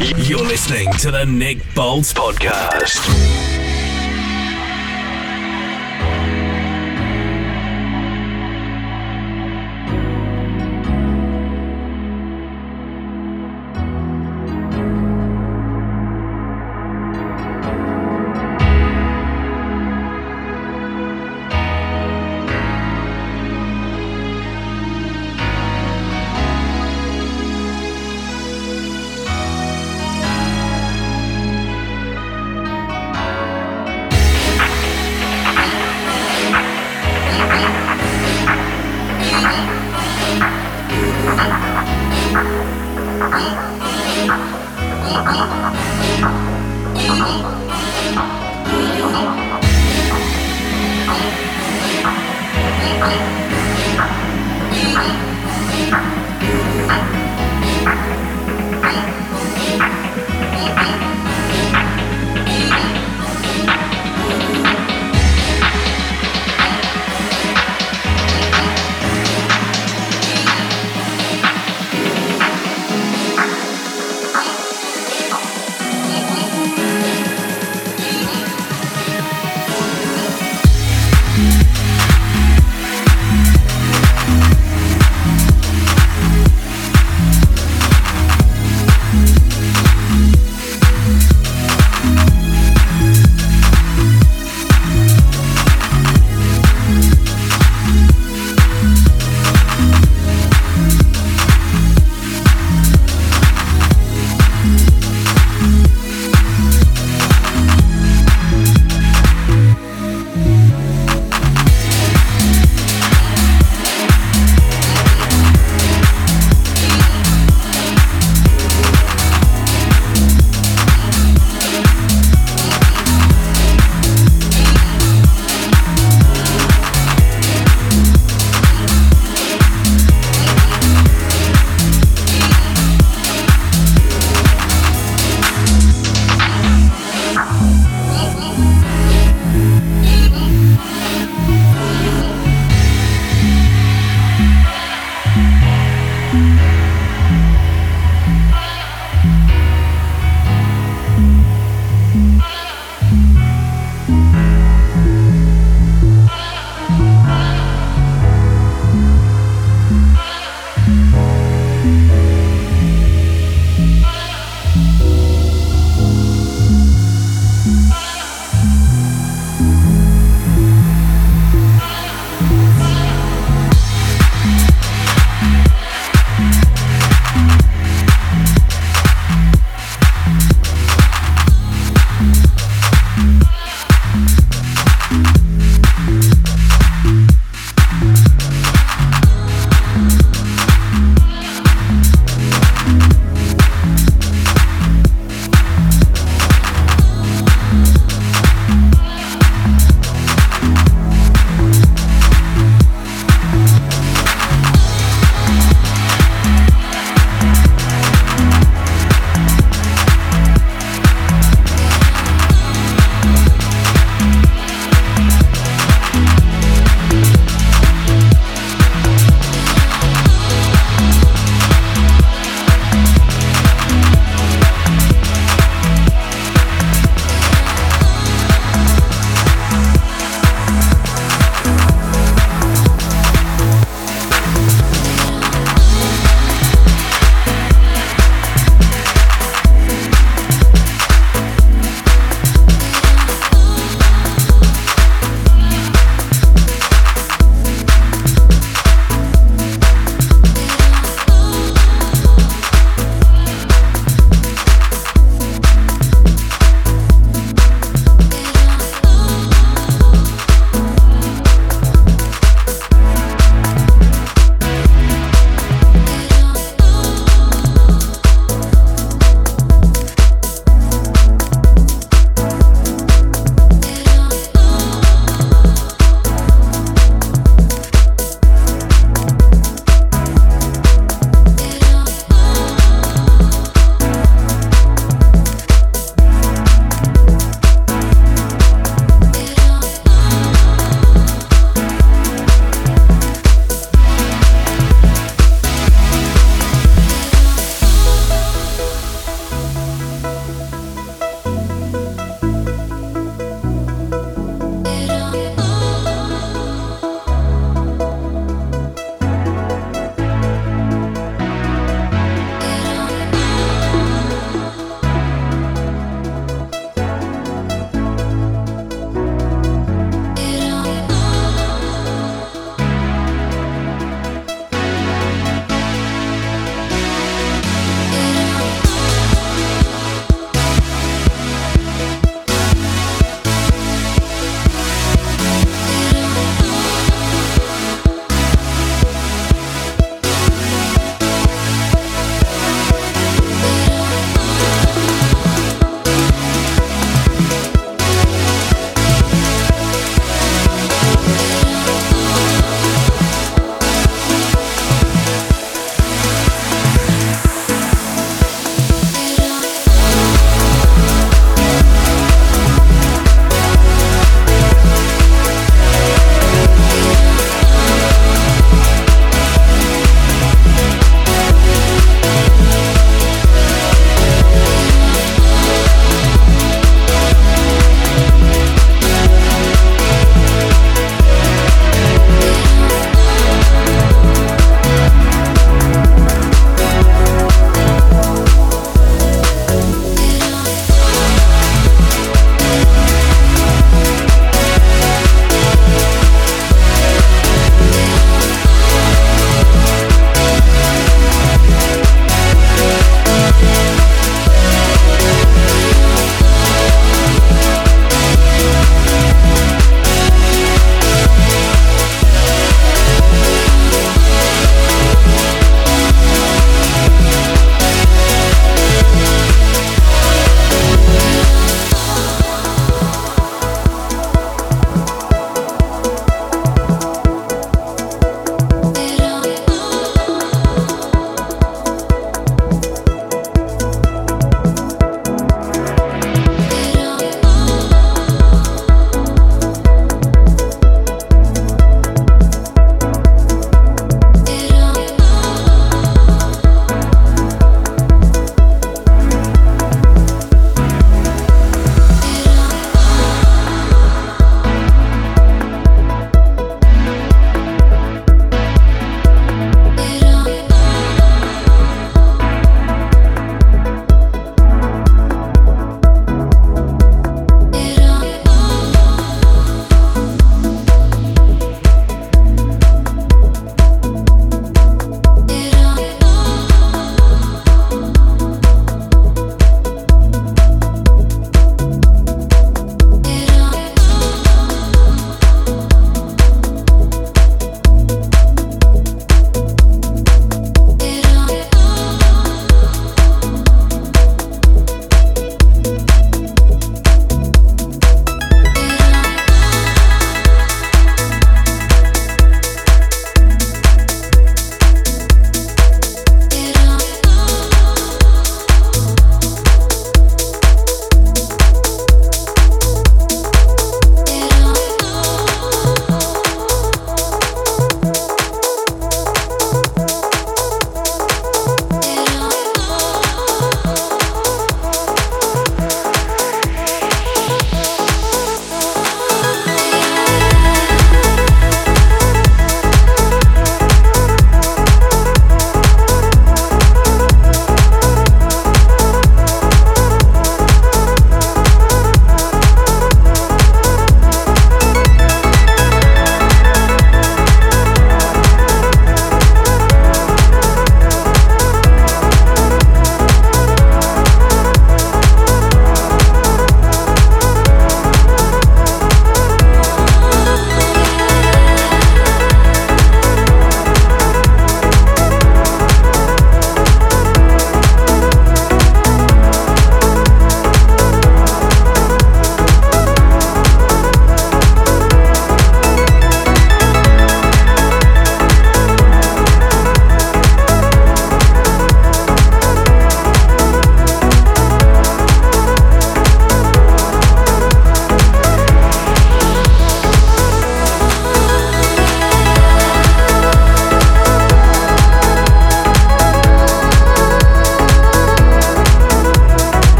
You're listening to the Nick Bolts Podcast.